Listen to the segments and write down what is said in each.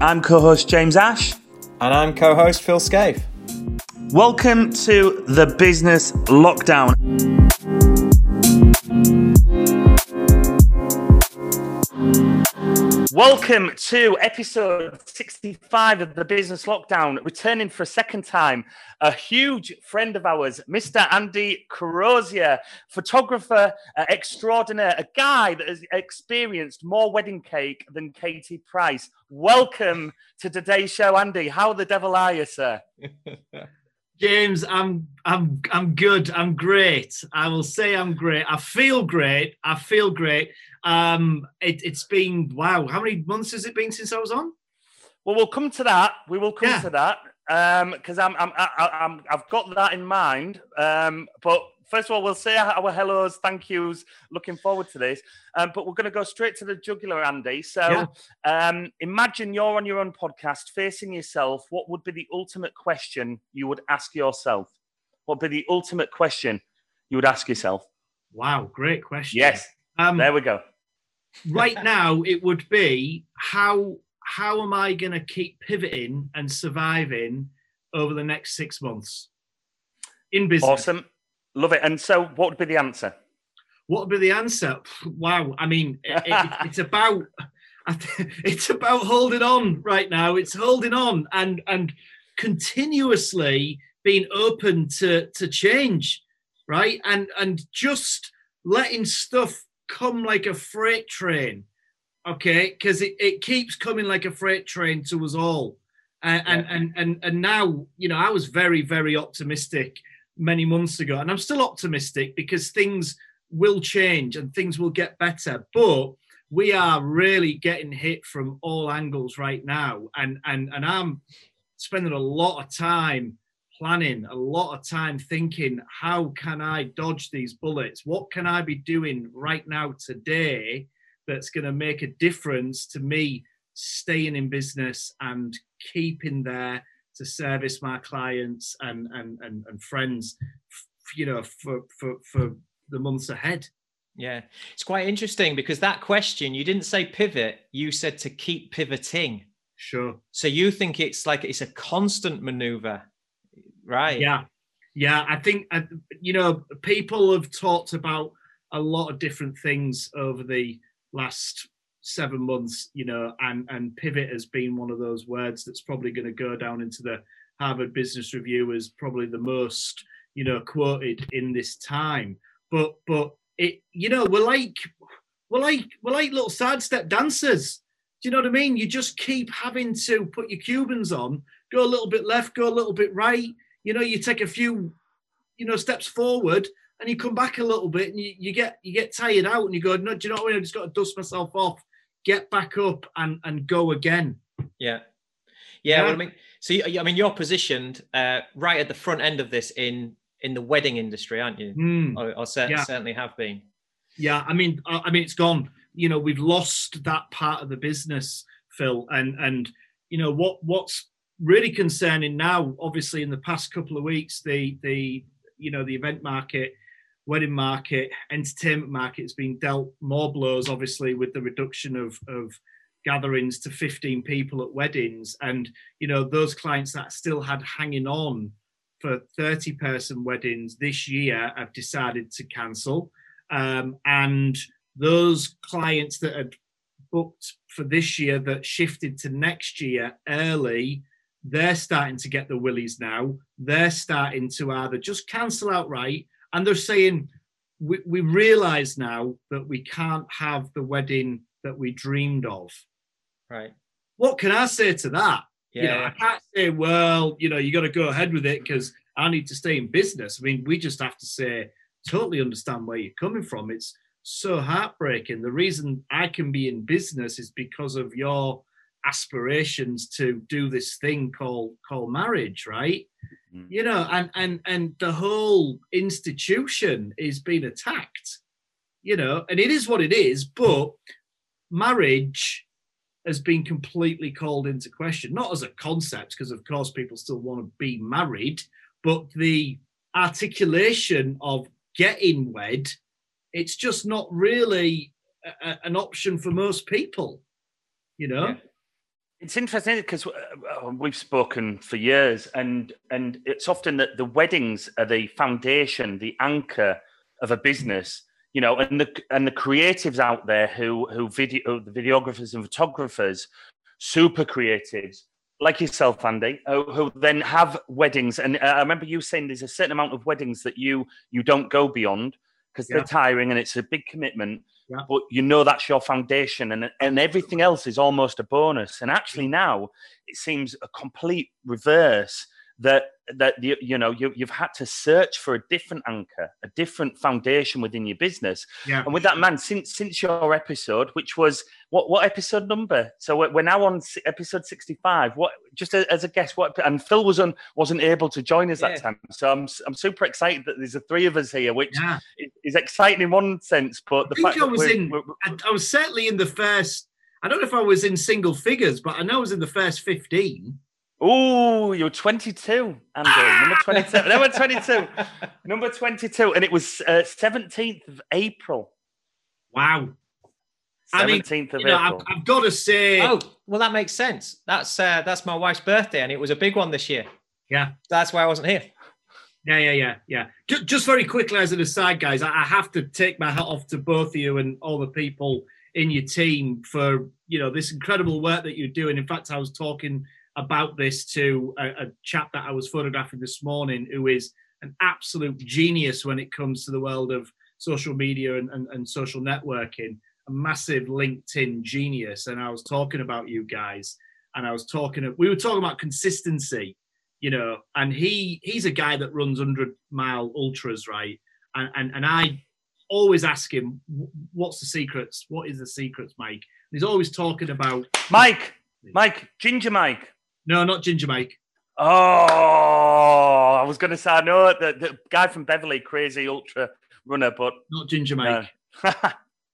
I'm co host James Ash. And I'm co host Phil Scaife. Welcome to the Business Lockdown. Welcome to episode 65 of the Business Lockdown. Returning for a second time, a huge friend of ours, Mr. Andy Crozier, photographer uh, extraordinaire, a guy that has experienced more wedding cake than Katie Price. Welcome to today's show, Andy. How the devil are you, sir? James, I'm I'm I'm good. I'm great. I will say I'm great. I feel great. I feel great. Um, it, has been wow. How many months has it been since I was on? Well, we'll come to that. We will come yeah. to that because um, I'm, I'm, I, I'm, I've got that in mind. Um, but first of all, we'll say our hellos, thank yous. Looking forward to this. Um, but we're going to go straight to the jugular, Andy. So yeah. um, imagine you're on your own podcast, facing yourself. What would be the ultimate question you would ask yourself? What would be the ultimate question you would ask yourself? Wow, great question. Yes. Um, there we go. Right now, it would be how how am I going to keep pivoting and surviving over the next six months in business? Awesome. Love it. And so, what would be the answer? What would be the answer? Wow. I mean, it, it, it's about it's about holding on right now. It's holding on and and continuously being open to to change, right? And and just letting stuff come like a freight train, okay? Because it, it keeps coming like a freight train to us all. And, yeah. and and and and now, you know, I was very very optimistic many months ago. And I'm still optimistic because things will change and things will get better. But we are really getting hit from all angles right now. And and and I'm spending a lot of time planning, a lot of time thinking, how can I dodge these bullets? What can I be doing right now today that's going to make a difference to me staying in business and keeping there to service my clients and and and, and friends you know for for for the months ahead? Yeah. It's quite interesting because that question you didn't say pivot you said to keep pivoting. Sure. So you think it's like it's a constant maneuver right yeah yeah i think uh, you know people have talked about a lot of different things over the last seven months, you know, and and pivot has been one of those words that's probably going to go down into the Harvard Business Review as probably the most, you know, quoted in this time. But but it, you know, we're like we're like we're like little sidestep dancers. Do you know what I mean? You just keep having to put your Cubans on, go a little bit left, go a little bit right. You know, you take a few, you know, steps forward, and you come back a little bit, and you, you get you get tired out, and you go, no, do you know what I mean? I just got to dust myself off get back up and and go again. Yeah. Yeah, yeah. Well, I mean, so I mean, you're positioned uh, right at the front end of this in in the wedding industry, aren't you? Mm. Or, or yeah. certainly have been. Yeah, I mean, I mean, it's gone. You know, we've lost that part of the business, Phil, and and you know what what's really concerning now. Obviously, in the past couple of weeks, the the you know the event market wedding market, entertainment market has been dealt more blows, obviously, with the reduction of, of gatherings to 15 people at weddings. And, you know, those clients that still had hanging on for 30 person weddings this year have decided to cancel. Um, and those clients that had booked for this year that shifted to next year early, they're starting to get the willies now. They're starting to either just cancel outright and they're saying we, we realize now that we can't have the wedding that we dreamed of. Right. What can i say to that? Yeah. you know i can't say well you know you got to go ahead with it because i need to stay in business. I mean we just have to say totally understand where you're coming from. It's so heartbreaking. The reason i can be in business is because of your aspirations to do this thing called called marriage right? Mm. you know and and and the whole institution is being attacked you know and it is what it is but marriage has been completely called into question not as a concept because of course people still want to be married but the articulation of getting wed it's just not really a, an option for most people you know? Yeah It's interesting because uh, uh, we've spoken for years, and and it's often that the weddings are the foundation, the anchor of a business. You know, and the and the creatives out there who who video the videographers and photographers, super creatives like yourself, Andy, who, who then have weddings. And uh, I remember you saying there's a certain amount of weddings that you you don't go beyond because yeah. they're tiring and it's a big commitment. Yeah. But you know that's your foundation, and and everything else is almost a bonus. And actually now it seems a complete reverse that that you, you know you, you've had to search for a different anchor a different foundation within your business yeah. and with that man since since your episode which was what what episode number so we're, we're now on episode 65 what just as a guess what and phil was on wasn't able to join us yeah. that time so i'm i'm super excited that there's the three of us here which yeah. is exciting in one sense but the fact I was in we're, we're, I was certainly in the first i don't know if i was in single figures but i know i was in the first 15 Oh, you're 22, Andy. Number 22. number 22. Number 22. And it was uh, 17th of April. Wow. 17th I mean, of April. Know, I've, I've, got to say. Oh, well, that makes sense. That's uh, that's my wife's birthday, and it was a big one this year. Yeah. That's why I wasn't here. Yeah, yeah, yeah, yeah. Just, just very quickly as an aside, guys, I have to take my hat off to both of you and all the people in your team for you know this incredible work that you're doing. In fact, I was talking about this to a, a chap that I was photographing this morning who is an absolute genius when it comes to the world of social media and, and, and, social networking, a massive LinkedIn genius. And I was talking about you guys, and I was talking, we were talking about consistency, you know, and he he's a guy that runs 100 mile ultras, right? And, and, and I always ask him, what's the secrets? What is the secrets, Mike? And he's always talking about Mike, Mike, Ginger Mike. No, not Ginger Mike. Oh, I was going to say, I know the, the guy from Beverley, crazy ultra runner, but not Ginger Mike. No.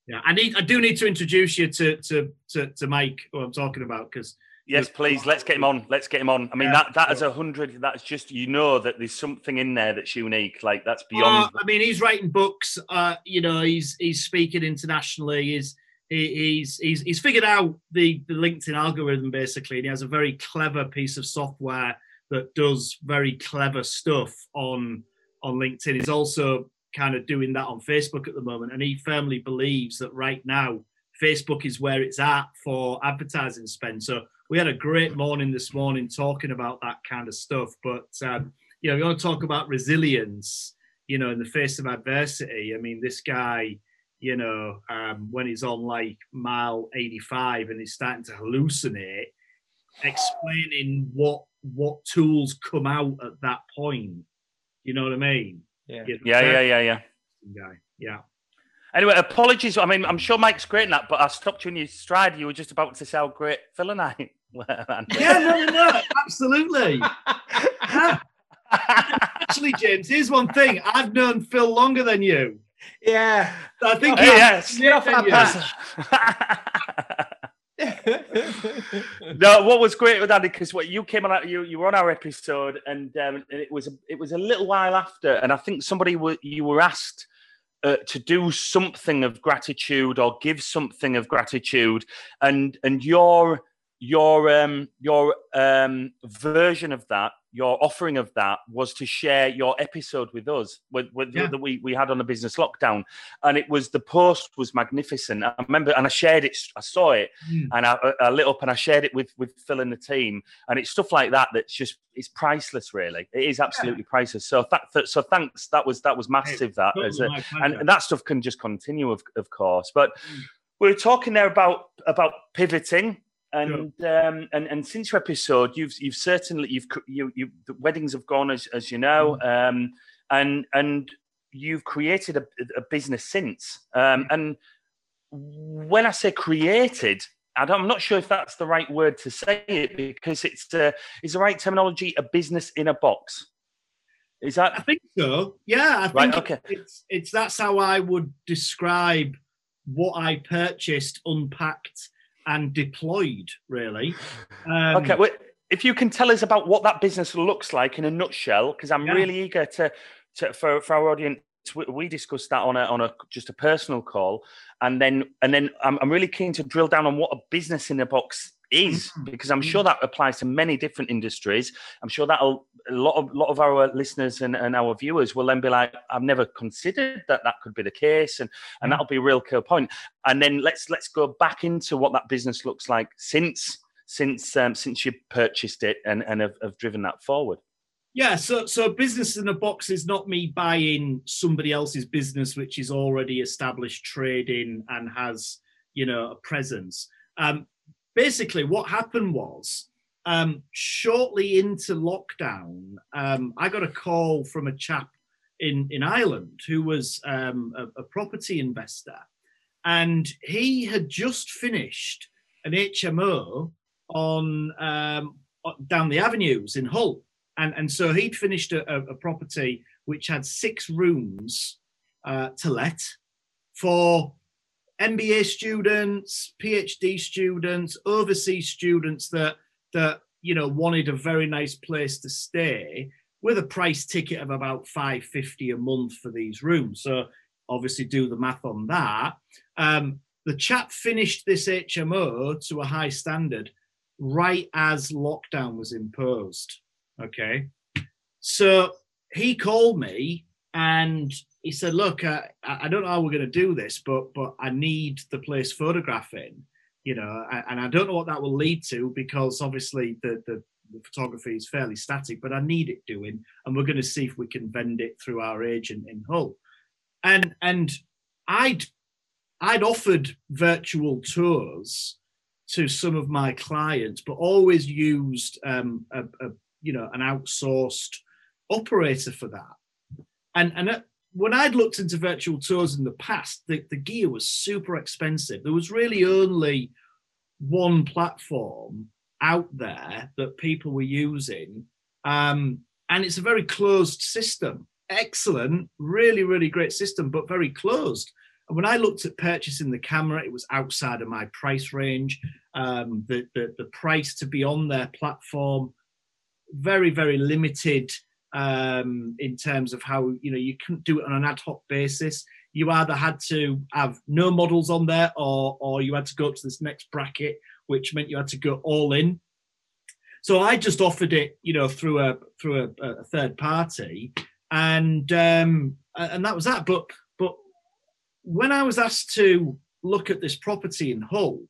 yeah, I need, I do need to introduce you to to to, to Mike, who I'm talking about, because. Yes, please. Let's get him on. Let's get him on. I mean, yeah, that that is a hundred. That's just you know that there's something in there that's unique. Like that's beyond. I mean, he's writing books. Uh, you know, he's he's speaking internationally. He's he's he's he's figured out the, the LinkedIn algorithm basically, and he has a very clever piece of software that does very clever stuff on on LinkedIn. He's also kind of doing that on Facebook at the moment, and he firmly believes that right now Facebook is where it's at for advertising spend. So we had a great morning this morning talking about that kind of stuff. But um, you know, you want to talk about resilience, you know, in the face of adversity. I mean, this guy you know, um, when he's on like mile 85 and he's starting to hallucinate, explaining what what tools come out at that point. You know what I mean? Yeah, yeah, yeah, yeah, yeah. Guy. Yeah. Anyway, apologies. I mean, I'm sure Mike's great in that, but I stopped you in your stride. You were just about to say how great Phil and I were. yeah, no, no, no, absolutely. yeah. Actually, James, here's one thing. I've known Phil longer than you. Yeah. I think oh, yes. Get off our no, what was great with Andy because what you came on, you you were on our episode, and, um, and it was a, it was a little while after, and I think somebody were you were asked uh, to do something of gratitude or give something of gratitude, and and your your um your um version of that your offering of that was to share your episode with us with, with yeah. that we, we had on a business lockdown. And it was the post was magnificent. I remember and i shared it i saw it mm. and I, I, lit up and i shared it with with phil and the team. And it's stuff like that that's just it's priceless really. It is absolutely yeah. priceless. So that so thanks. That was that was massive that a, and, and, that stuff can just continue of, of course. But mm. we we're talking there about about pivoting and yeah. um, and and since your episode, you've you've certainly you've you you the weddings have gone as as you know, mm. um, and and you've created a, a business since. Um, mm. and when I say created, I am not sure if that's the right word to say it because it's uh, is the right terminology a business in a box. Is that? I think so. Yeah, I think right, okay. it's it's that's how I would describe what I purchased, unpacked, and deployed, really. Um, okay, well, if you can tell us about what that business looks like in a nutshell, because I'm yeah. really eager to, to for, for our audience. We discussed that on a on a just a personal call, and then and then I'm, I'm really keen to drill down on what a business in a box is mm. because I'm sure that applies to many different industries. I'm sure that a lot of lot of our listeners and, and our viewers will then be like, I've never considered that that could be the case, and and that'll be a real key point. And then let's let's go back into what that business looks like since since um, since you purchased it and and have, have driven that forward. Yeah, so so business in a box is not me buying somebody else's business which is already established trading and has you know a presence. Um, basically, what happened was um, shortly into lockdown, um, I got a call from a chap in in Ireland who was um, a, a property investor, and he had just finished an HMO on um, down the avenues in Hull, and and so he'd finished a, a property which had six rooms uh, to let for MBA students, PhD students, overseas students that that you know wanted a very nice place to stay with a price ticket of about 550 a month for these rooms. So obviously do the math on that. Um, the chap finished this HMO to a high standard right as lockdown was imposed. Okay. So he called me and he said, "Look, uh, I don't know how we're going to do this, but but I need the place photographing, you know, and I don't know what that will lead to because obviously the the, the photography is fairly static, but I need it doing, and we're going to see if we can vend it through our agent in Hull, and and I'd I'd offered virtual tours to some of my clients, but always used um, a, a you know an outsourced operator for that. And and at, when I'd looked into virtual tours in the past, the, the gear was super expensive. There was really only one platform out there that people were using. Um, and it's a very closed system. Excellent, really, really great system, but very closed. And when I looked at purchasing the camera, it was outside of my price range. Um, the, the, the price to be on their platform, very, very limited um, in terms of how you know you couldn't do it on an ad hoc basis. You either had to have no models on there, or or you had to go up to this next bracket, which meant you had to go all in. So I just offered it, you know, through a through a, a third party, and um, and that was that. But but when I was asked to look at this property in Hull,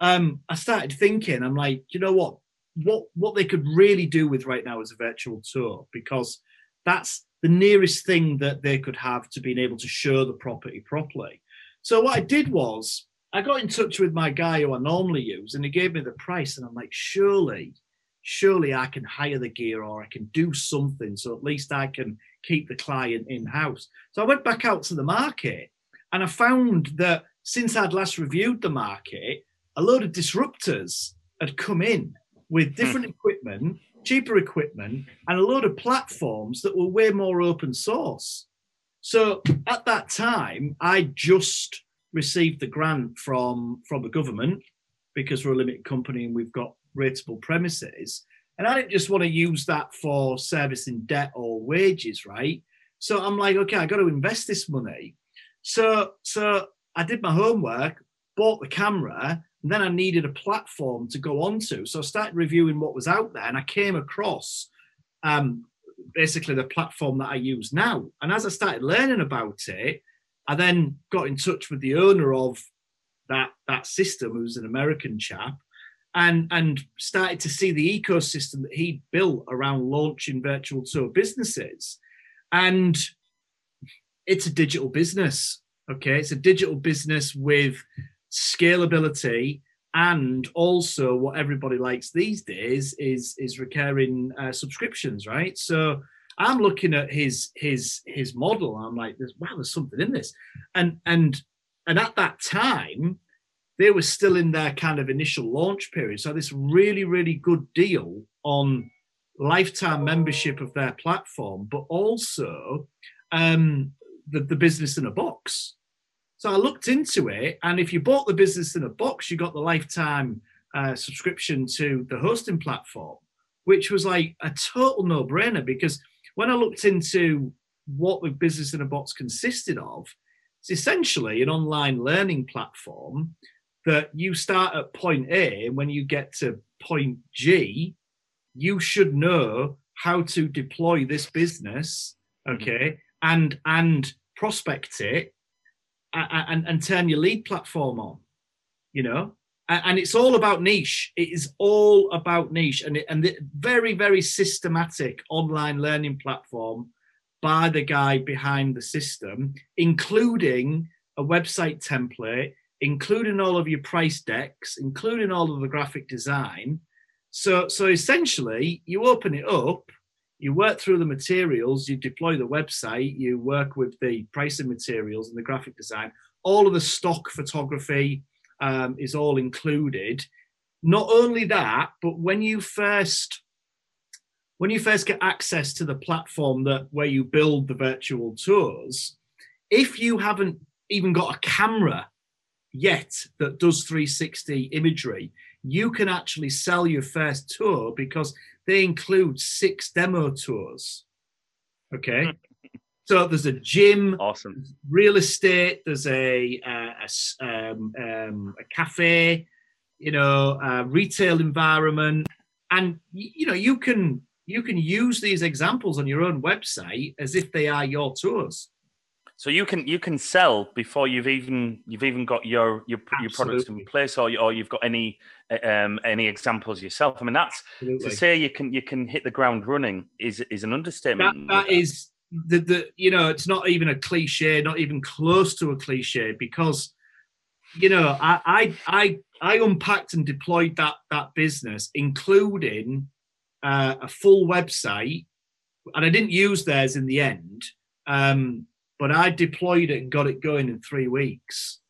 um, I started thinking, I'm like, you know what? What what they could really do with right now is a virtual tour because that's the nearest thing that they could have to being able to show the property properly. So what I did was I got in touch with my guy who I normally use, and he gave me the price, and I'm like, surely, surely I can hire the gear or I can do something so at least I can keep the client in house. So I went back out to the market, and I found that since I'd last reviewed the market, a load of disruptors had come in with hmm. different equipment, cheaper equipment, and a load of platforms that were way more open source. So at that time, I just received the grant from from the government because we're a limited company and we've got rateable premises. And I didn't just want to use that for servicing debt or wages, right? So I'm like, okay, I got to invest this money. So so I did my homework, bought the camera, and then I needed a platform to go onto. So I started reviewing what was out there and I came across um, basically the platform that I use now. And as I started learning about it, I then got in touch with the owner of that, that system, who's an American chap, and, and started to see the ecosystem that he built around launching virtual tour businesses. And it's a digital business. Okay. It's a digital business with scalability, and also what everybody likes these days is is recurring uh, subscriptions, right? So I'm looking at his his his model. I'm like, wow, there's something in this, and and and at that time, they were still in their kind of initial launch period. So this really really good deal on lifetime membership of their platform, but also um, the the business in a box. So I looked into it, and if you bought the business in a box, you got the lifetime uh, subscription to the hosting platform, which was like a total no-brainer because when I looked into what the business in a box consisted of, it's essentially an online learning platform that you start at point A and when you get to point G, you should know how to deploy this business, mm-hmm. okay, and and prospect it and, and, turn your lead platform on, you know, and it's all about niche. It is all about niche, and it, and the very very systematic online learning platform by the guy behind the system, including a website template, including all of your price decks, including all of the graphic design. So, so essentially, you open it up, you work through the materials, you deploy the website, you work with the pricing materials and the graphic design. All of the stock photography um, is all included. Not only that, but when you first when you first get access to the platform that where you build the virtual tours, if you haven't even got a camera yet that does 360 imagery, you can actually sell your first tour because they include six demo tours. Okay. so there's a gym, awesome real estate, there's a, a, a, um, um, a cafe, you know, a retail environment. And you know, you can you can use these examples on your own website as if they are your tours. So you can you can sell before you've even you've even got your your, your products in place, or or you've got any um, any examples yourself. I mean, that's Absolutely. to say you can you can hit the ground running is is an understatement. that, that is the the you know it's not even a cliche, not even close to a cliche, because you know I I I, I unpacked and deployed that that business, including uh, a full website, and I didn't use theirs in the end. Um, but I deployed it and got it going in three weeks.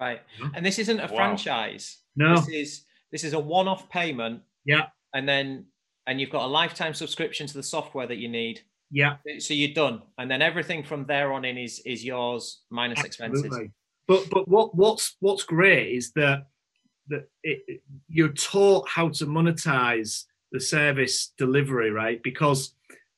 Right, and this isn't a wow. franchise. No, this is this is a one-off payment. Yeah, and then and you've got a lifetime subscription to the software that you need. Yeah. So you're done, and then everything from there on in is is yours minus Absolutely. expenses. But but what what's what's great is that that it, you're taught how to monetize the service delivery, right? Because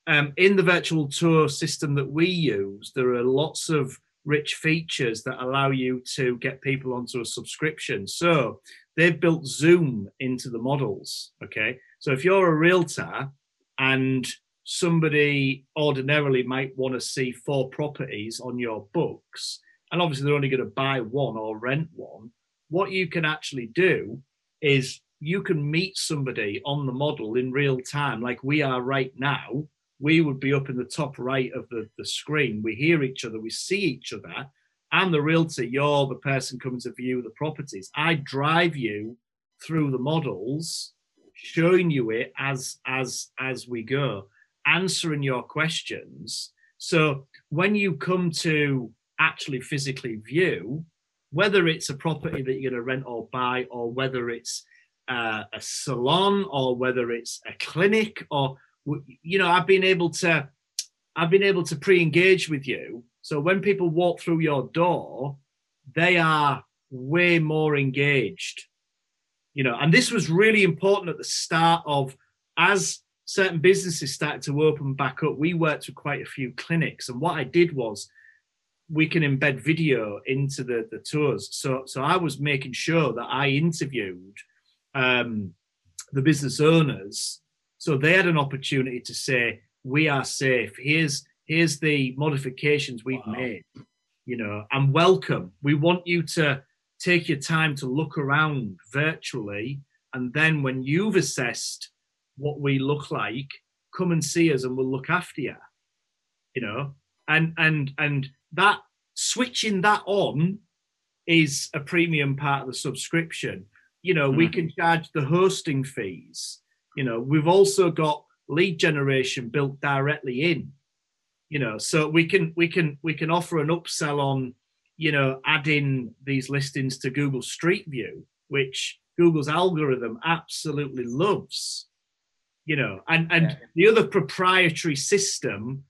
um, in the virtual tour system that we use, there are lots of rich features that allow you to get people onto a subscription. So they've built Zoom into the models. Okay. So if you're a realtor and somebody ordinarily might want to see four properties on your books, and obviously they're only going to buy one or rent one, what you can actually do is you can meet somebody on the model in real time, like we are right now. We would be up in the top right of the, the screen. We hear each other, we see each other. I'm the realtor, you're the person coming to view the properties. I drive you through the models, showing you it as as as we go, answering your questions. So when you come to actually physically view, whether it's a property that you're going to rent or buy, or whether it's uh, a salon or whether it's a clinic or you know i've been able to i've been able to pre-engage with you. So when people walk through your door they are way more engaged you know. And this was really important at the start of as certain businesses started to open back up we worked with quite a few clinics. And what i did was we can embed video into the the tours. So so i was making sure that i interviewed um, the business owners, so they had an opportunity to say, "We are safe. Here's here's the modifications we've wow. made, you know, and welcome. We want you to take your time to look around virtually, and then when you've assessed what we look like, come and see us, and we'll look after you." You know, and and and that switching that on is a premium part of the subscription you know mm-hmm. we can charge the hosting fees you know we've also got lead generation built directly in you know so we can we can we can offer an upsell on you know adding these listings to google street view which google's algorithm absolutely loves you know and and yeah. the other proprietary system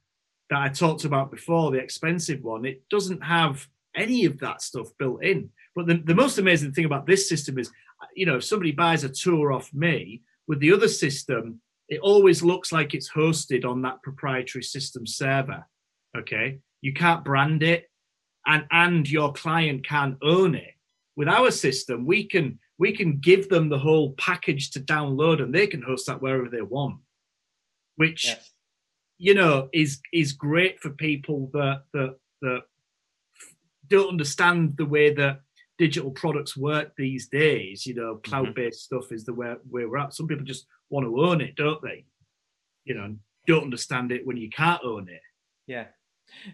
that i talked about before the expensive one it doesn't have any of that stuff built in but the, the most amazing thing about this system is you know, if somebody buys a tour off me with the other system, it always looks like it's hosted on that proprietary system server. Okay. You can't brand it and, and your client can't own it. with our system, we can we can give them the whole package to download, and they can host that wherever they want, which yes. you know is is great for people that that that don't understand the way that digital products work these days. You know, mm-hmm. cloud-based mm-hmm. stuff is the way, where we're at. Some people just want to own it, don't they? You know, don't understand it when you can't own it. Yeah.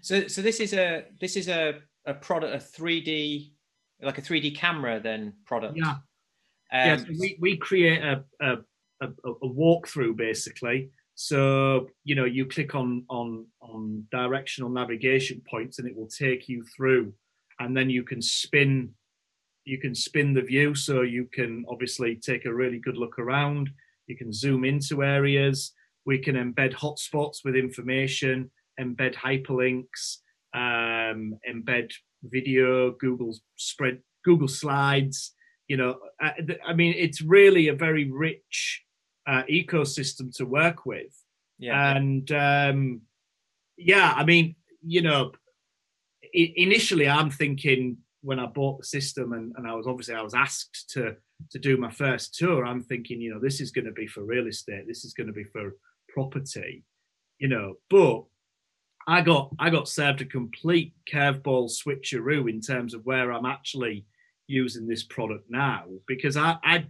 So, so this is a this is a a product, a three D, like a three D camera, then product. Yeah. Um, yeah. So we we create a, a a, a walkthrough basically. So you know, you click on on on directional navigation points, and it will take you through, and then you can spin you can spin the view so you can obviously take a really good look around. You can zoom into areas. We can embed hotspots with information embed hyperlinks um, embed video google spread google slides you know I, I mean it's really a very rich uh, ecosystem to work with. Yeah. And um, yeah i mean you know initially i'm thinking when I bought the system and, and I was obviously I was asked to to do my first tour, I'm thinking, you know, this is going to be for real estate, this is going to be for property, you know. But I got I got served a complete curveball switcheroo in terms of where I'm actually using this product now because I, I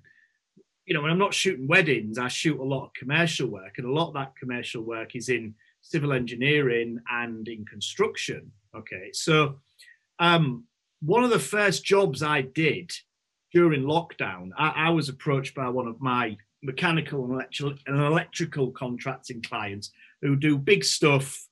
you know when I'm not shooting weddings, I shoot a lot of commercial work, and a lot of that commercial work is in civil engineering and in construction. Okay, so um, one of the first jobs I did during lockdown, I, I was approached by one of my mechanical and electrical, and electrical contracting clients who do big stuff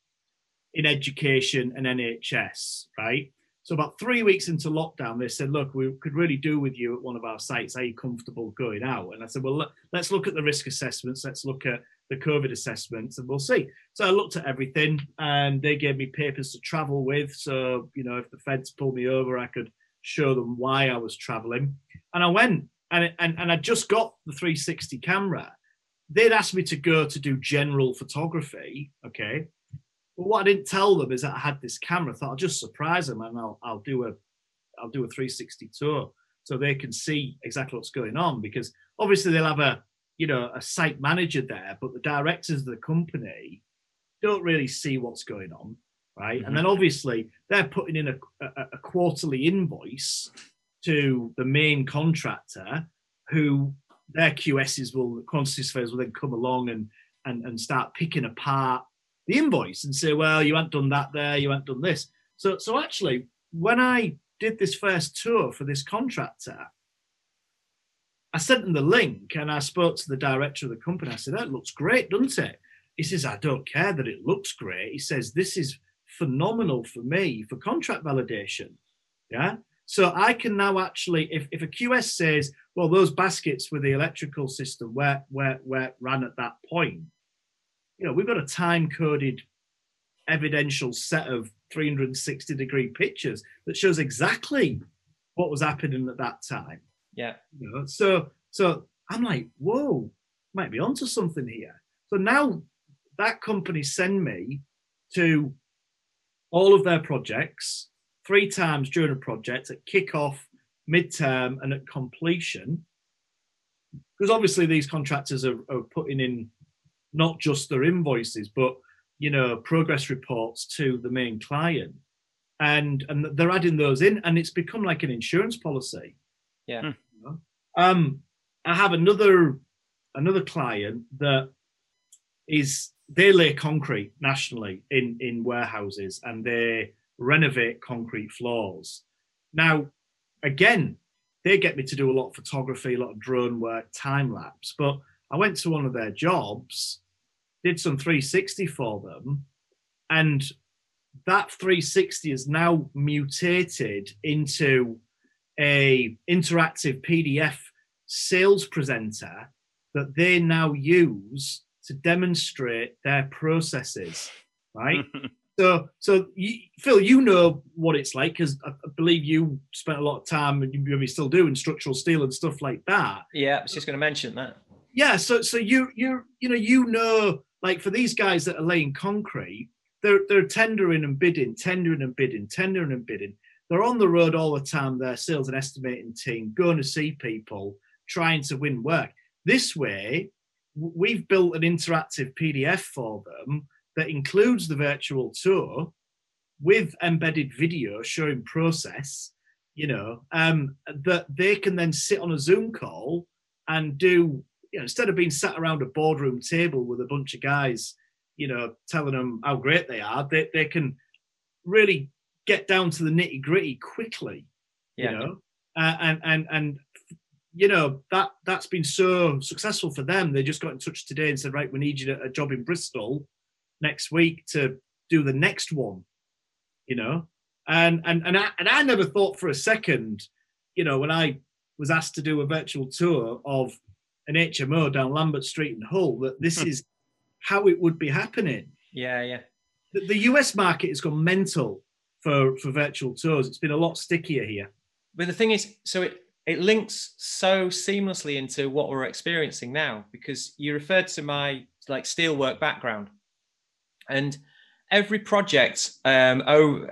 in education and NHS, right? So about three weeks into lockdown, they said, "Look, we could really do with you at one of our sites. Are you comfortable going out?" And I said, "Well, let's look at the risk assessments. Let's look at the COVID assessments, and we'll see." So I looked at everything, and they gave me papers to travel with. So you know, if the feds pulled me over, I could show them why I was traveling. And I went, and and and I just got the 360 camera. They'd asked me to go to do general photography. Okay, but what I didn't tell them is that I had this camera. I thought I'll just surprise them and I'll, I'll do a I'll do a 360 tour so they can see exactly what's going on because obviously they'll have a you know a site manager there, but the directors of the company don't really see what's going on, right? Mm-hmm. And then obviously they're putting in a, a, a quarterly invoice to the main contractor who their QSs will quantity surveyors will then come along and and, and start picking apart the invoice and say, well, you haven't done that there, you haven't done this. So, so actually, when I did this first tour for this contractor, I sent them the link and I spoke to the director of the company. I said, that looks great, doesn't it? He says, I don't care that it looks great. He says, this is phenomenal for me for contract validation. Yeah. So I can now actually, if, if a QS says, well, those baskets with the electrical system where where where ran at that point, you know, we've got a time coded evidential set of 360 degree pictures that shows exactly what was happening at that time. Yeah. You know, so so I'm like, whoa, might be onto something here. So now that company send me to all of their projects three times during a project at kickoff, midterm, and at completion. Because obviously these contractors are, are putting in not just their invoices, but you know progress reports to the main client, and and they're adding those in, and it's become like an insurance policy. Yeah. Hmm. Um, I have another another client that is they lay concrete nationally in in warehouses and they renovate concrete floors. Now, again, they get me to do a lot of photography, a lot of drone work, time lapse, but I went to one of their jobs, did some 360 for them, and that 360 is now mutated into a interactive PDF sales presenter that they now use to demonstrate their processes, right? so, so you, Phil, you know what it's like because I, I, believe you spent a lot of time, and you, you still do in structural steel and stuff like that. Yeah, I was just going to mention that yeah so so you you you know you know like for these guys that are laying concrete they're they're tendering and bidding tendering and bidding tendering and bidding they're on the road all the time. Their sales and estimating team going to see people, trying to win work. This way, we've built an interactive PDF for them that includes the virtual tour with embedded video showing process. You know, um, that they can then sit on a Zoom call and do. You know, instead of being sat around a boardroom table with a bunch of guys, you know, telling them how great they are, they, they can really get down to the nitty gritty quickly. Yeah. You know, uh, and and and you know that that's been so successful for them. They just got in touch today and said, right, we need you to a job in Bristol next week to do the next one. You know, and and and I, and I never thought for a second, you know, when I was asked to do a virtual tour of an HMO down Lambert Street in Hull, that this hmm. is how it would be happening. Yeah, yeah. The, the US market has gone mental for for virtual tours. It's been a lot stickier here. But the thing is, so it it links so seamlessly into what we're experiencing now because you referred to my like steelwork background, and every project um, of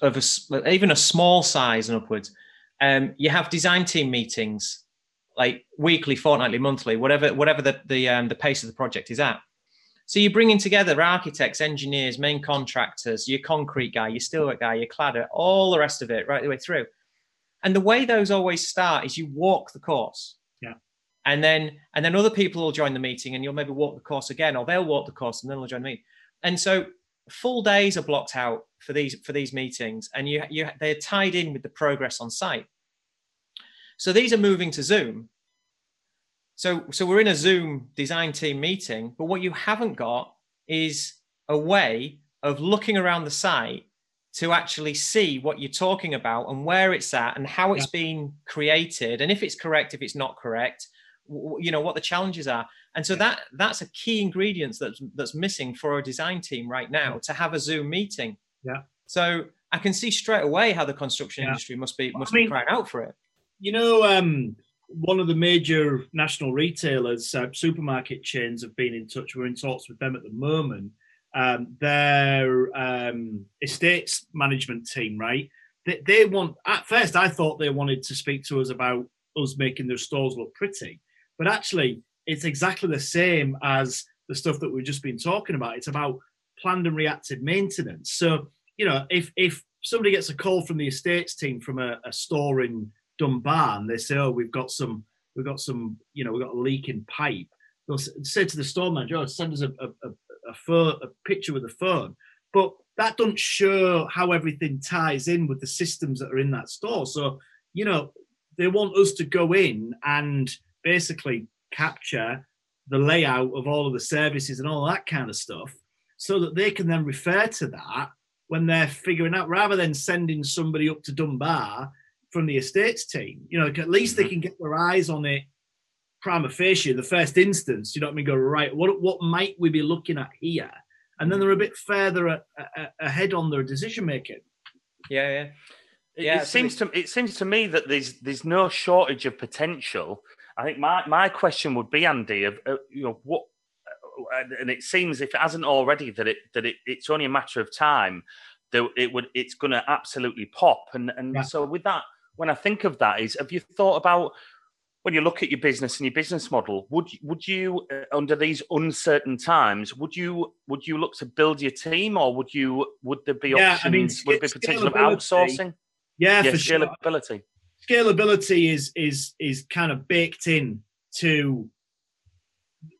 of a, even a small size and upwards, um, you have design team meetings like weekly, fortnightly, monthly, whatever whatever the the um, the pace of the project is at. So you're bringing together architects, engineers, main contractors, your concrete guy, your steelwork guy, your cladder, all the rest of it right the way through. And the way those always start is you walk the course. Yeah. And then and then other people will join the meeting and you'll maybe walk the course again, or they'll walk the course and then they'll join me. And so full days are blocked out for these for these meetings, and you you they're tied in with the progress on site. So these are moving to Zoom, so, so we're in a Zoom design team meeting, but what you haven't got is a way of looking around the site to actually see what you're talking about and where it's at and how it's yeah. been created and if it's correct, if it's not correct, you know what the challenges are. And so that that's a key ingredient that's that's missing for a design team right now to have a Zoom meeting. Yeah. So I can see straight away how the construction yeah. industry must be must I mean, be crying out for it. You know, um, one of the major national retailers, uh, supermarket chains, have been in touch. We're in talks with them at the moment. Um, their um, estates management team, right? They, they want. At first, I thought they wanted to speak to us about us making their stores look pretty, but actually, it's exactly the same as the stuff that we've just been talking about. It's about planned and reactive maintenance. So, you know, if if somebody gets a call from the estates team from a, a store in Dunbar and they say, "Oh, we've got some, we've got some, you know, we've got a leak in pipe." They'll say to the store manager, "Oh, send us a a, a, a, phone, a picture with the phone," but that doesn't show how everything ties in with the systems that are in that store. So, you know, they want us to go in and basically capture the layout of all of the services and all that kind of stuff so that they can then refer to that when they're figuring out rather than sending somebody up to Dunbar from the estates team. You know, at least they mm-hmm. can get their eyes on it prima facie, the first instance. You know what I mean? Go right. What what might we be looking at here? And then they're a bit further a, a, ahead on their decision making. Yeah, yeah. It, yeah, it seems to it seems to me that there's there's no shortage of potential. I think my, my question would be Andy of uh, you know what uh, and it seems if it hasn't already that it that it, it's only a matter of time that it would it's going to absolutely pop and and yeah. so with that when I think of that is, have you thought about when you look at your business and your business model? Would would you, uh, under these uncertain times, would you would you look to build your team, or would you would there be yeah, options? I mean, would there be potential of outsourcing? Yeah, yeah, for scalability. Sure. Scalability is is is kind of baked in to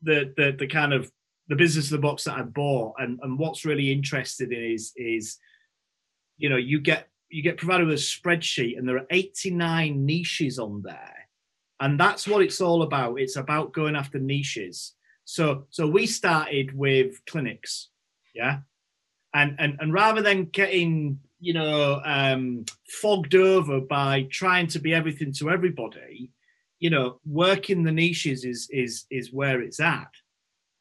the the the kind of the business of the box that I bought, and and what's really interested in is is you know you get you get provided with a spreadsheet and there are 89 niches on there and that's what it's all about. It's about going after niches. So so we started with clinics yeah? And and, and rather than getting you know um, fogged over by trying to be everything to everybody you know working the niches is is is where it's at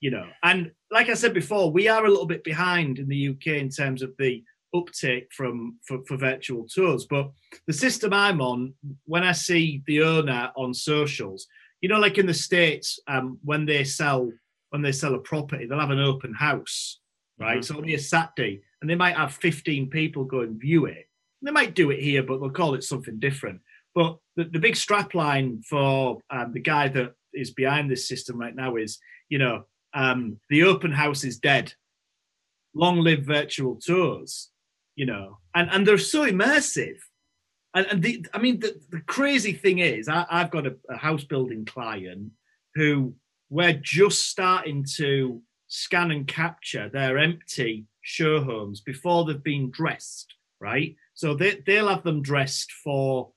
you know? And like i said before we are a little bit behind in the uk in terms of the uptake from for, for virtual tours. But the system I'm on, when I see the owner on socials, you know, like in the states, um, when they sell when they sell a property, they'll have an open house, right? Mm-hmm. So be a Saturday, and they might have 15 people go and view it. They might do it here, but they'll call it something different. But the, the big strap line for um, the guy that is behind this system right now is, you know, um, the open house is dead. Long live virtual tours, you know, and, and they're so immersive. And, and the, I mean, the, the crazy thing is, I, have got a, a house building client who we're just starting to scan and capture their empty show homes before they've been dressed, right? So they, they'll have them dressed for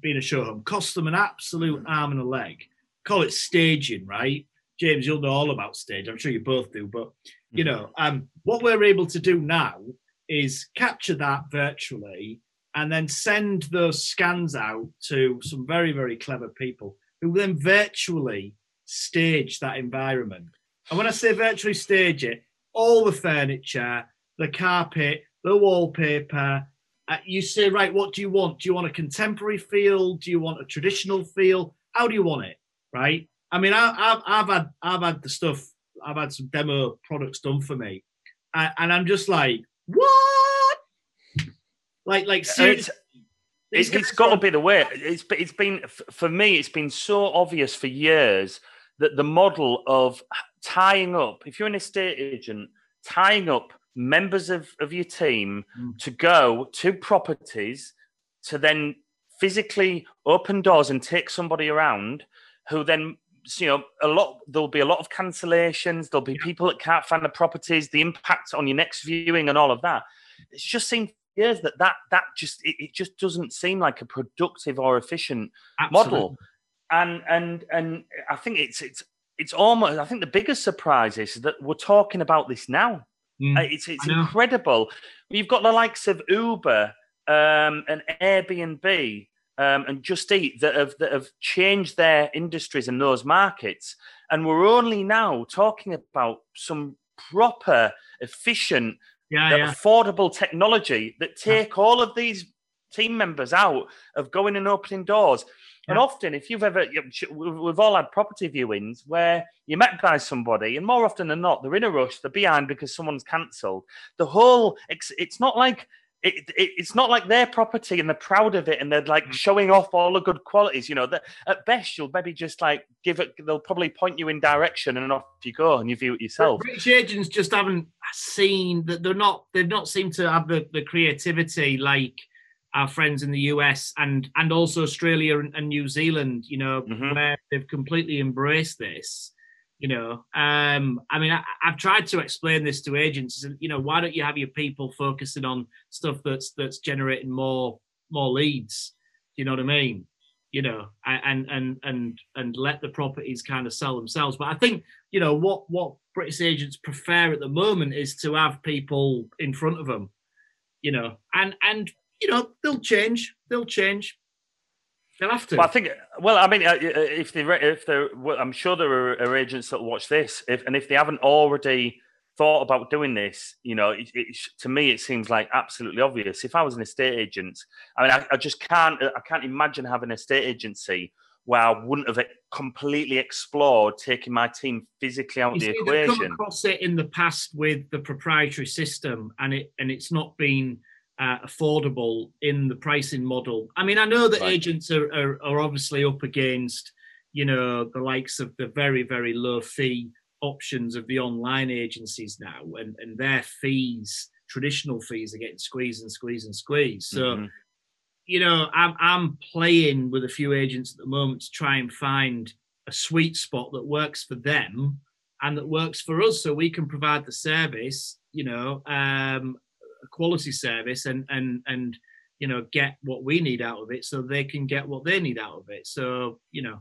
being a show home, cost them an absolute arm and a leg. Call it staging, right? James, you'll know all about stage. I'm sure you both do. But you mm-hmm. know, um, what we're able to do now is capture that virtually and then send those scans out to some very, very clever people who then virtually stage that environment. And when I say virtually stage it, all the furniture, the carpet, the wallpaper, uh, you say, right, what do you want? Do you want a contemporary feel? Do you want a traditional feel? How do you want it? Right? I mean, I, have I've had I've had the stuff. I've had some demo products done for me, and, and I'm just like, what? Like, like seriously. It's, it's got to be the way. It's it's been for me. It's been so obvious for years that the model of tying up. If you're an estate agent, tying up members of, of your team mm. to go to properties to then physically open doors and take somebody around who then you know a lot there'll be a lot of cancellations there'll be people that can't find the properties the impact on your next viewing and all of that. It's just seemed years that that that just it, it just doesn't seem like a productive or efficient Absolutely. model and and and i think it's it's it's almost i think the biggest surprise is that we're talking about this now. Mm, uh, it's it's incredible. You've got the likes of uber um, and airbnb um, and Just Eat that have that have changed their industries in those markets, and we're only now talking about some proper, efficient, yeah, yeah. affordable technology that take yeah. all of these team members out of going and opening doors. And often, if you've ever, we've all had property viewings where you're met by somebody, and more often than not, they're in a rush, they're behind because someone's cancelled. The whole, it's, it's not like it, it, it's not like their property and they're proud of it and they're like mm. showing off all the good qualities. You know, that at best you'll maybe just like give it. They'll probably point you in direction and off you go and you view it yourself. British agents just haven't seen that they're not. They've not seemed to have the, the creativity like our friends in the US and and also Australia and, and New Zealand. You know, mm-hmm. where they've completely embraced this you know um, i mean I, have tried to explain this to agents you know why don't you have your people focusing on stuff that's that's generating more more leads? You know what i mean? You know and and and and let the properties kind of sell themselves. But i think you know what what british agents prefer at the moment is to have people in front of them you know and and you know they'll change they'll change They'll have to. Well, I think. Well, I mean, uh, uh, if they, if they, well, I'm sure there are, agents that watch this, if and if they haven't already thought about doing this, you know, it, it, to me it seems like absolutely obvious. If I was an estate agent, I mean, I, I, just can't, I can't imagine having an estate agency where I wouldn't have completely explored taking my team physically out of the equation. Come across it in the past with the proprietary system, and it and it's not been uh, affordable in the pricing model. I mean, I know that right. agents are, are, are obviously up against, you know, the likes of the very very low fee options of the online agencies now, and and their fees, traditional fees, are getting squeezed and squeezed and squeezed. So. Mm-hmm. You know, I'm I'm playing with a few agents at the moment to try and find a sweet spot that works for them and that works for us, so we can provide the service you know um, a quality service and and and you know get what we need out of it so they can get what they need out of it so you know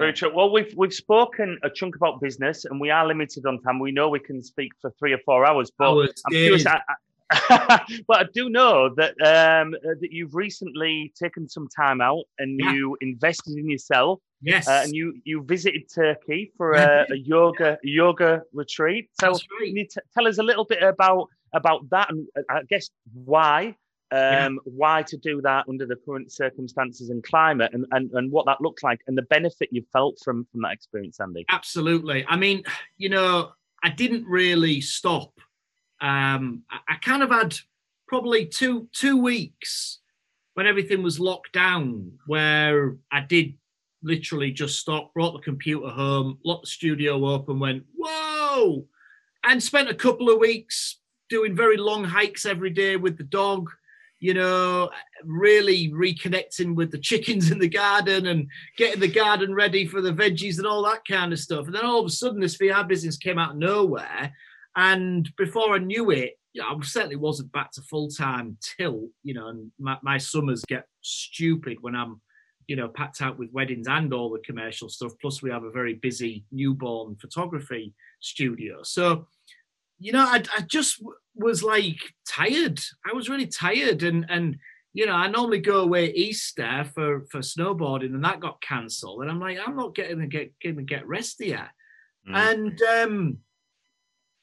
very true. Well, we've we've spoken a chunk about business, and we are limited on time. We know we can speak for three or four hours, but hours, I'm curious. I, but I do know that um, that you've recently taken some time out and yeah. you invested in yourself. Yes. Uh, and you you visited Turkey for a, a yoga yoga retreat. So right. can you t- tell us a little bit about about that and uh, I guess why um, yeah. why to do that under the current circumstances and climate and, and, and what that looked like and the benefit you felt from from that experience, Andy. Absolutely. I mean, you know, I didn't really stop. Um, I, I kind of had probably two two weeks when everything was locked down, where I did literally just stop, brought the computer home, locked the studio up, and went, whoa, and spent a couple of weeks doing very long hikes every day with the dog, you know, really reconnecting with the chickens in the garden and getting the garden ready for the veggies and all that kind of stuff. And then all of a sudden, this VR business came out of nowhere. And before I knew it, yeah, I certainly wasn't back to full time till, you know, and my, my summers get stupid when I'm you know, packed out with weddings and all the commercial stuff. Plus, we have a very busy newborn photography studio. So, you know, I, I just was like tired. I was really tired, and and you know, I normally go away Easter for for snowboarding, and that got cancelled. And I'm like, I'm not getting to get getting to get rest here. Mm. And um,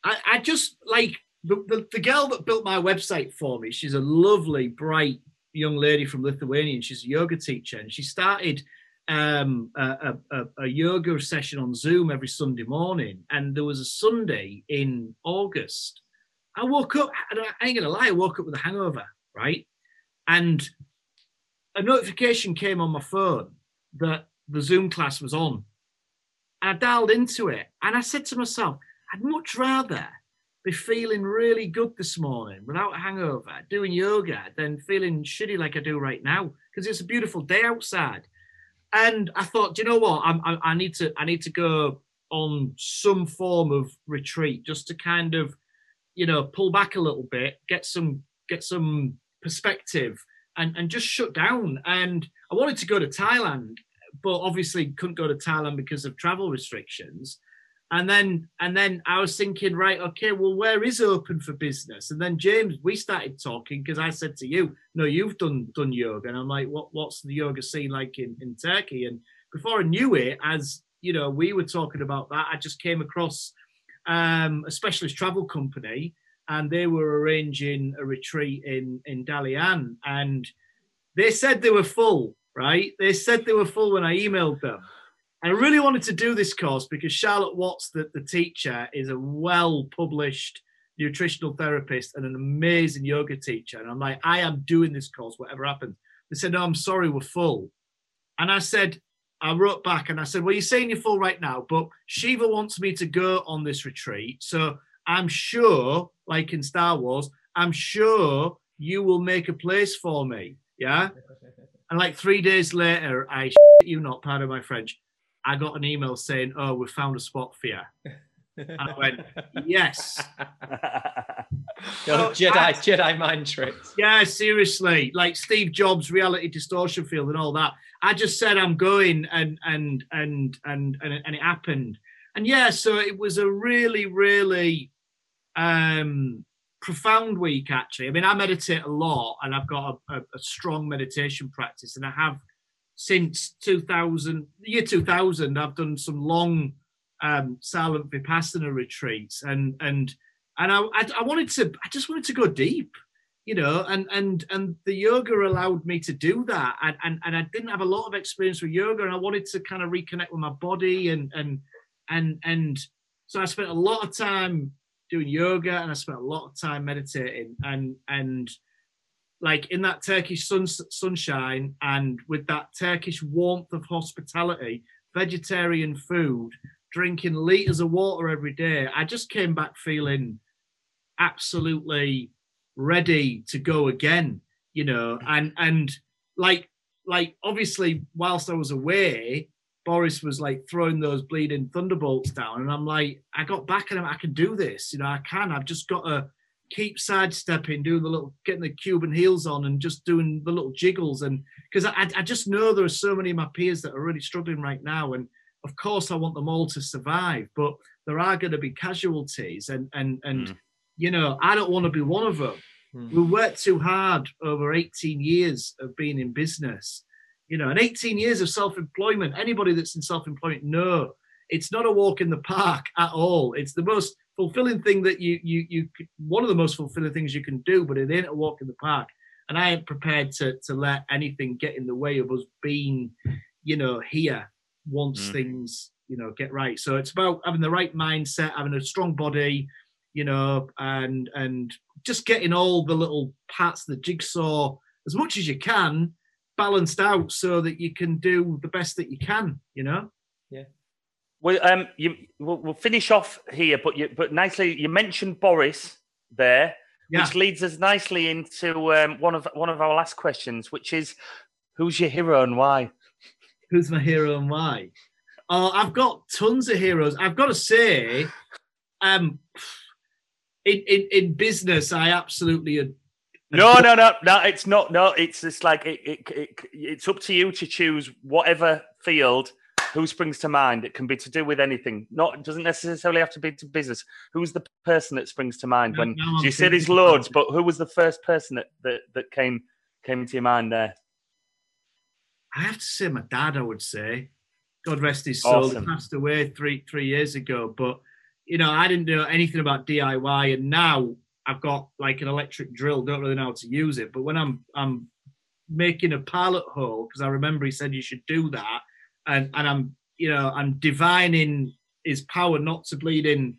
I, I just like the, the the girl that built my website for me. She's a lovely, bright young lady from Lithuania, and she's a yoga teacher, and she started um, a, a, a, yoga session on Zoom every Sunday morning. And there was a Sunday in August. I woke up, and I ain't gonna lie, I woke up with a hangover, right? And a notification came on my phone that the Zoom class was on. And I dialed into it and I said to myself, I'd much rather be feeling really good this morning without a hangover, doing yoga, than feeling shitty like I do right now because it's a beautiful day outside. And I thought, do you know what? I'm, I, I need to I need to go on some form of retreat just to kind of, you know, pull back a little bit, get some get some perspective, and and just shut down. And I wanted to go to Thailand, but obviously couldn't go to Thailand because of travel restrictions and then and then I was thinking, right, okay, well, where is open for business? And then James, we started talking because I said to you, no, you've done done yoga, and I'm like, what what's the yoga scene like in in Turkey? And before I knew it, as you know, we were talking about that. I just came across um, a specialist travel company, and they were arranging a retreat in in Dalyan, and they said they were full. Right? They said they were full when I emailed them I really wanted to do this course because Charlotte Watts, the, the teacher, is a well published nutritional therapist and an amazing yoga teacher. And I'm like, I am doing this course, whatever happens. They said, No, I'm sorry, we're full. And I said, I wrote back and I said, Well, you're saying you're full right now, but Shiva wants me to go on this retreat. So I'm sure, like in Star Wars, I'm sure you will make a place for me. Yeah. And like three days later, I you not, part of my French. I got an email saying, "Oh, we found a spot for you." I went, "Yes." oh, Jedi, I, Jedi mind tricks. Yeah, seriously, like Steve Jobs' reality distortion field and all that. I just said I'm going, and and and and and, and it happened. And yeah, so it was a really, really um, profound week. Actually, I mean, I meditate a lot, and I've got a, a, a strong meditation practice, and I have since 2000, year 2000, I've done some long um, silent vipassana retreats, and and and I, I, I wanted to, I just wanted to go deep, you know, and and and the yoga allowed me to do that, and and, and I didn't have a lot of experience with yoga, and I wanted to kind of reconnect with my body, and and and and so I spent a lot of time doing yoga, and I spent a lot of time meditating, and and like in that Turkish sun, sunshine and with that Turkish warmth of hospitality, vegetarian food, drinking liters of water every day, I just came back feeling absolutely ready to go again, you know, and and like like obviously whilst I was away, Boris was like throwing those bleeding thunderbolts down, and I'm like, I got back and I'm, I can do this, you know, I can. I've just got to keep sidestepping, doing the little, getting the Cuban heels on, and just doing the little jiggles. And because I, I just know there are so many of my peers that are really struggling right now, and of course I want them all to survive, but there are going to be casualties, and and and mm. you know I don't want to be one of them. Mm. We worked too hard over 18 years of being in business, you know, and 18 years of self-employment. Anybody that's in self-employment know it's not a walk in the park at all. It's the most fulfilling thing that you you you one of the most fulfilling things you can do, but it ain't a walk in the park. And I ain't prepared to to let anything get in the way of us being, you know, here once mm. things you know get right. So it's about having the right mindset, having a strong body, you know, and and just getting all the little parts of the jigsaw as much as you can balanced out so that you can do the best that you can, you know. Yeah. Well, um, you we'll, we'll finish off here, but you but nicely you mentioned Boris there, Yeah. which leads us nicely into um, one of one of our last questions, which is, who's your hero and why? Who's my hero and why? Oh, I've got tons of heroes. I've got to say, um, in in, in business, I absolutely ad- No, no, no, no. It's not. No, it's just like it, it, it. It's up to you to choose whatever field. Who springs to mind? It can be to do with anything. Not it doesn't necessarily have to be to business. Who's the person that springs to mind when no, you said thinking loads, but who was the first person that that, that came came to your mind there? I have to say my dad. I would say, God rest his soul. Awesome. He passed away three three years ago. But you know, I didn't know anything about DIY, and now I've got like an electric drill. Don't really know how to use it. But when I'm I'm making a pilot hole because I remember he said you should do that, and and I'm you know I'm divining his power not to bleed in.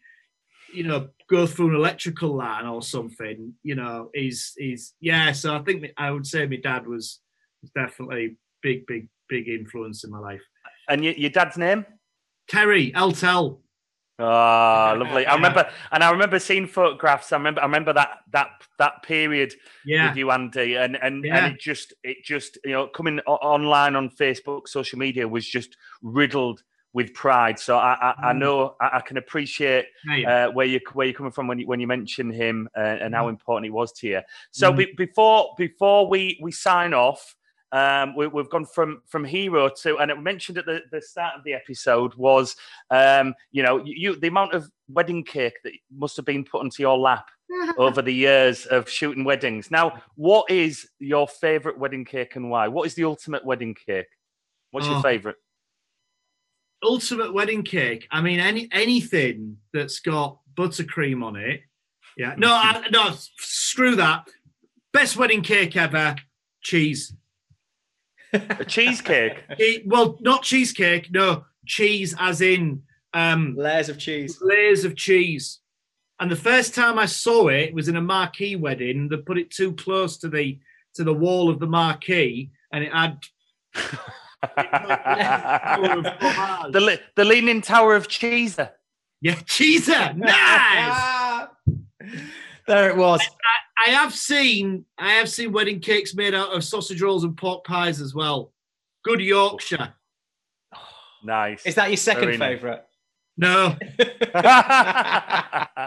You know, go through an electrical line or something. You know, is is yeah. So I think I would say my dad was was definitely big, big, big influence in my life. And your, your dad's name? Terry Eltel. Ah, lovely. I remember, and I remember seeing photographs. I remember, I remember that that that period Yeah, with you, Andy, and and Yeah. and it just it just you know coming online on Facebook, social media was just riddled with pride. So I I, I Mm. know I, I can appreciate uh, where you where you're coming from when you when you mention him uh, and how important he was to you. So Mm. be, before before we we sign off. Um, we, we've gone from from hero to, and it mentioned at the, the start of the episode was, um, you know, you the amount of wedding cake that must have been put into your lap over the years of shooting weddings. Now, what is your favorite wedding cake and why? What is the ultimate wedding cake? What's your Oh. favorite? ultimate wedding cake. I mean, any anything that's got buttercream on it. Yeah, no, I, no, screw that. Best wedding cake ever. Cheese. A cheesecake. Che- well, not cheesecake. No, cheese as in um, Layers of cheese. layers of cheese. And the first time I saw it was in a marquee wedding. They put it too close to the to the wall of the marquee, and it had the le- the leaning tower of cheese. yeah cheese. Nice. there it was. I have seen I have seen wedding cakes made out of sausage rolls and pork pies as well. Good Yorkshire. Nice. Is that your second Very favourite? No, I,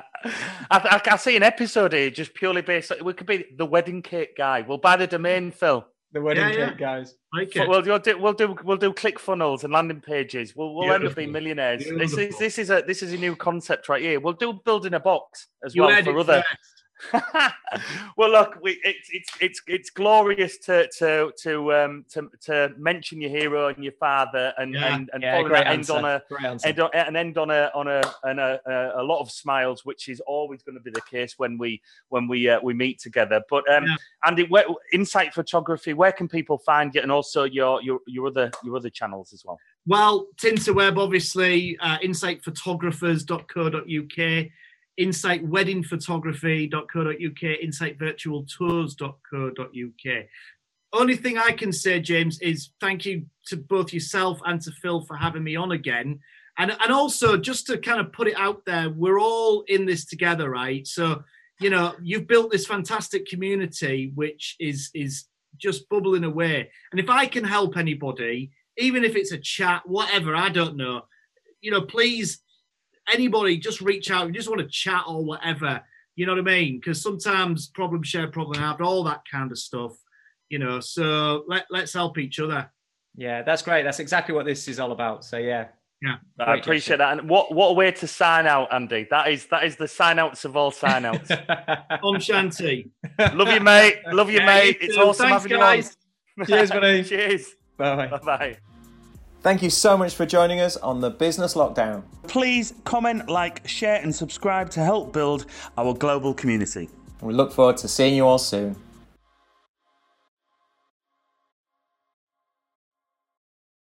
I, I see an episode here just purely based. We could be the wedding cake guy. We'll buy the domain, Phil. The wedding Yeah, cake yeah. guys. like it. We'll, we'll do we'll do we'll do ClickFunnels and landing pages. We'll we'll end up being Beautiful. millionaires. This is this is a this is a new concept right here. We'll do building a box as You well for it other. first. well, look, we, it's it's it's it's glorious to to to um to, to mention your hero and your father and Yeah. and and Yeah, end answer. on a end on, and end on a on a on a, a, a lot of smiles, which is always going to be the case when we when we uh, we meet together. But um, Yeah. Andy, where, Insight Photography, where can people find you, and also your your your other your other channels as well? Well, Tinterweb, obviously, uh, insightphotographers.co.uk, insightweddingphotography.co.uk, insightvirtualtours.co.uk. Only thing I can say, James, is thank you to both yourself and to Phil for having me on again. And, and also, just to kind of put it out there, we're all in this together, right? So, you know, you've built this fantastic community, which is is just bubbling away. And if I can help anybody, even if it's a chat, whatever, I don't know. You know, please, anybody, just reach out. You just want to chat or whatever. You know what I mean? Because sometimes problem share, problem halved, all that kind of stuff. You know, so let let's help each other. Yeah, that's great. That's exactly what this is all about. So yeah. Yeah. I Great appreciate that. And what what a way to sign out, Andy. That is that is the sign outs of all sign outs. Om Shanti. Love you, mate. Love you, Yeah, mate. you it's awesome Thanks, having guys. you on. Cheers, buddy. Cheers. Bye. Bye bye. Thank you so much for joining us on the Business Lockdown. Please comment, like, share, and subscribe to help build our global community. We look forward to seeing you all soon.